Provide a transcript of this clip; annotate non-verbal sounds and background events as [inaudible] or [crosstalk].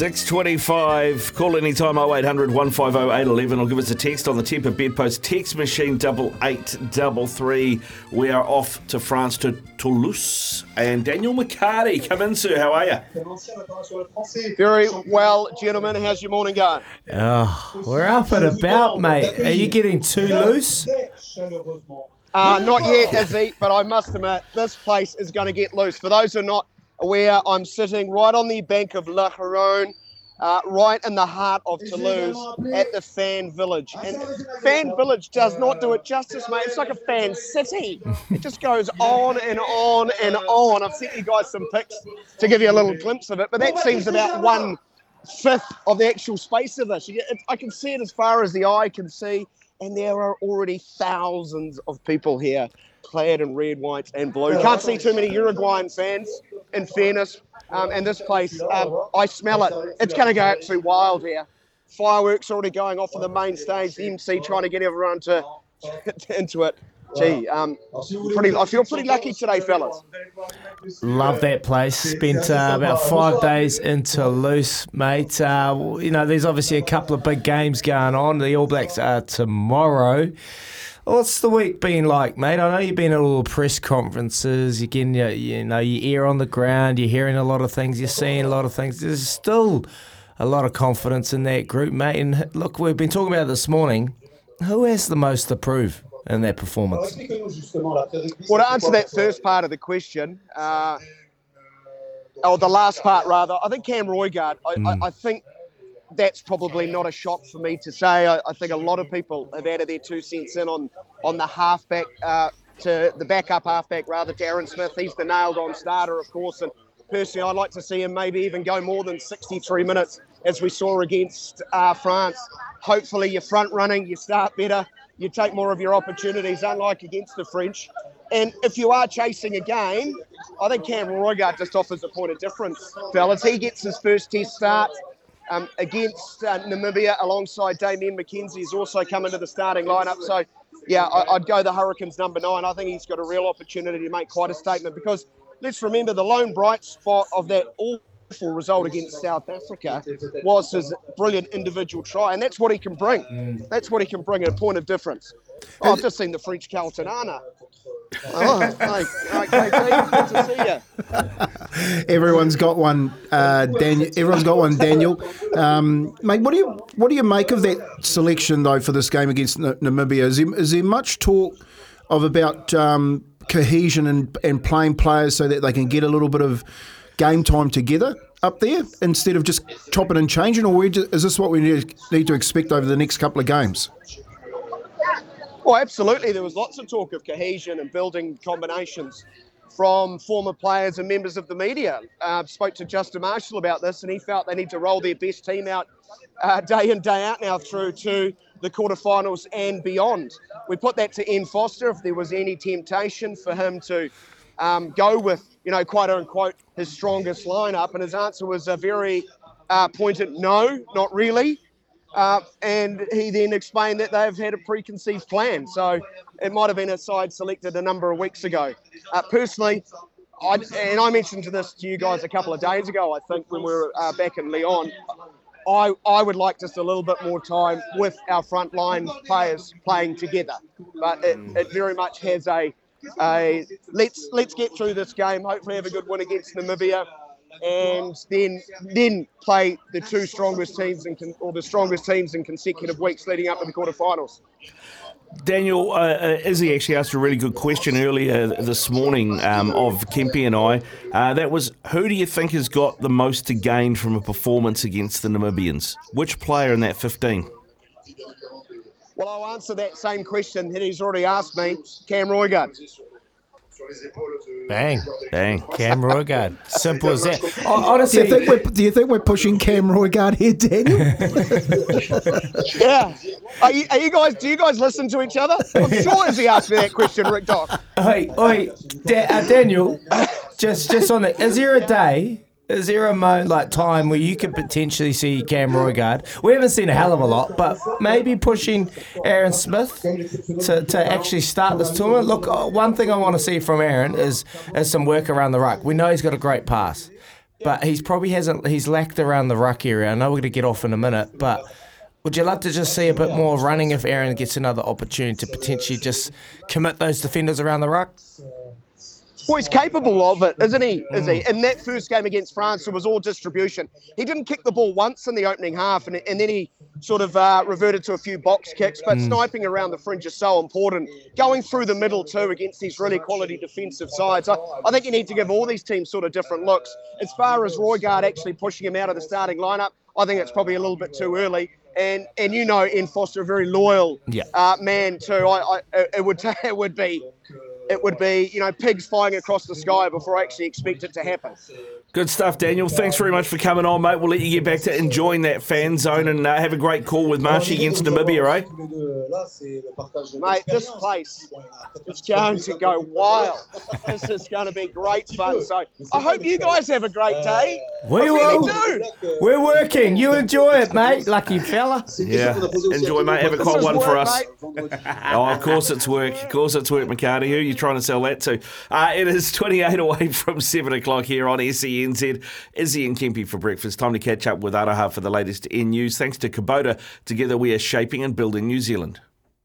625. Call anytime 0800 150 811 or give us a text on the Tempur Bedpost text machine 8833. We are off to France to Toulouse. And Daniel McHardy, come in, sir. How are you? Very well, gentlemen. How's your morning going? Oh, we're up and about, mate. Are you getting too loose? Uh, not yet, Izzy, but I must admit, this place is going to get loose. For those who are not aware, I'm sitting right on the bank of La Garonne, uh, right in the heart of Toulouse at the Fan Village. And Fan Village does not do it justice, mate. It's like a fan city. [laughs] It just goes on and on and on. I've sent you guys some pics to give you a little glimpse of it, but that seems about one fifth of the actual space of this. I can see it as far as the eye can see and there are already thousands of people here clad in red, white, and blue. You can't see too many Uruguayan fans, in fairness. Um, and this place, um, I smell it. It's going to go absolutely wild here. Fireworks already going off on the main stage. The MC trying to get everyone to [laughs] into it. Gee, um, pretty. I feel pretty lucky today, fellas. Love that place. Spent uh, about five days in Toulouse, mate. Uh, you know, there's obviously a couple of big games going on. The All Blacks are tomorrow. What's the week been like, mate? I know you've been at all the press conferences. You're getting your, you know, your ear on the ground. You're hearing a lot of things. You're seeing a lot of things. There's still a lot of confidence in that group, mate. And look, we've been talking about this morning. Who has the most to prove? in their performance? Well, to answer that first part of the question, uh, or the last part rather, I think Cam Roigard, I, mm. I, hmm. I, think that's probably not a shock for me to say. I, I, think a lot of people have added their two cents in on, on the halfback, uh, to the backup halfback rather, Aaron Smith. He's the nailed on starter, of course, and personally, I'd like to see him maybe even go more than 63 minutes as we saw against uh, France. Hopefully, you're front running, you start better you take more of your opportunities, unlike against the French. And if you are chasing a game, I think Cam Roigard just offers a point of difference, fellas. He gets his first test start um, against uh, Namibia alongside Damian McKenzie. He's also come into the starting lineup. So, yeah, I, would go the Hurricanes number nine. I think he's got a real opportunity to make quite a statement because let's remember the lone bright spot of that awful result against South Africa was his brilliant individual try, and that's what he can bring. Mm. That's what he can bring, a point of difference. Oh, I've just seen the French Carlton Anna. Oh, to see you. Everyone's got one, uh, Daniel. Everyone's got one, Daniel. Um, mate, what do you what do you make of that selection though for this game against Namibia? Is there, is there much talk of about um, cohesion and, and playing players so that they can get a little bit of game time together up there instead of just chopping and changing, or is this what we need, need to expect over the next couple of games? Well, absolutely. There was lots of talk of cohesion and building combinations from former players and members of the media. Uh, spoke to Justin Marshall about this, and he felt they need to roll their best team out uh, day in, day out now through to the quarterfinals and beyond. We put that to Ian Foster if there was any temptation for him to um, go with, you know, quote unquote, his strongest lineup. And his answer was a very uh, pointed no, not really. Uh, and he then explained that they've had a preconceived plan. So it might have been a side selected a number of weeks ago. Uh, personally, I, and I mentioned this to you guys a couple of days ago, I think, when we were uh, back in Lyon. I, I would like just a little bit more time with our front line players playing together. But it, it very much has a, a let's let's get through this game. Hopefully, have a good win against Namibia, and then then play the two strongest teams in con- or the strongest teams in consecutive weeks leading up to the quarterfinals. Daniel, uh, uh, Izzy actually asked a really good question earlier this morning um, of Kempi and I. Uh, that was, who do you think has got the most to gain from a performance against the Namibians? Which player in that 15? Well, I'll answer that same question that he's already asked me, Cam Roigard. Bang. Bang. Cam Roigard. [laughs] Simple as that. Do Honestly, you think we're Do you think we're pushing Cam Roigard here, Daniel? [laughs] Yeah. Are you, are you guys? Do you guys listen to each other? I'm sure as he asked me that question, Rick Dock. Oi, oi, da- uh, Daniel, just just on the, is there a day, is there a mo like time where you could potentially see Cam Roigard? We haven't seen a hell of a lot, but maybe pushing Aaron Smith to, to actually start this tournament. Look, uh, one thing I want to see from Aaron is is some work around the ruck. We know he's got a great pass, but he's probably hasn't he's lacked around the ruck area. I know we're going to get off in a minute, but. Would you love to just see a bit more running if Aaron gets another opportunity to potentially just commit those defenders around the ruck? Well, he's capable of it, isn't he? Is he? In that first game against France, it was all distribution. He didn't kick the ball once in the opening half, and, and then he sort of uh, reverted to a few box kicks. But sniping around the fringe is so important. Going through the middle too against these really quality defensive sides. I, I think you need to give all these teams sort of different looks. As far as Roigard actually pushing him out of the starting lineup, I think it's probably a little bit too early. And and you know, Ian Foster, a very loyal Yeah. uh, man too. I, I it would [laughs] it would be it would be you know pigs flying across the sky before I actually expect it to happen. Good stuff, Daniel. Thanks very much for coming on, mate. We'll let you get back to enjoying that fan zone and uh, have a great call with Marshy against Namibia, eh? Mate, this place is going to go wild. This is going to be great fun. So I hope you guys have a great day. We I really will. do. We're working. You enjoy it, mate. Lucky fella. Yeah. Enjoy, mate. Have a This cold is one for us. [laughs] Oh, of course it's work. Of course it's work, McHardy. Who are you trying to sell that to? Uh, it is 28 away from 7 o'clock here on SENZ. Izzy and Kempi for breakfast. Time to catch up with Araha for the latest in news. Thanks to Kubota. Together we are shaping and building New Zealand.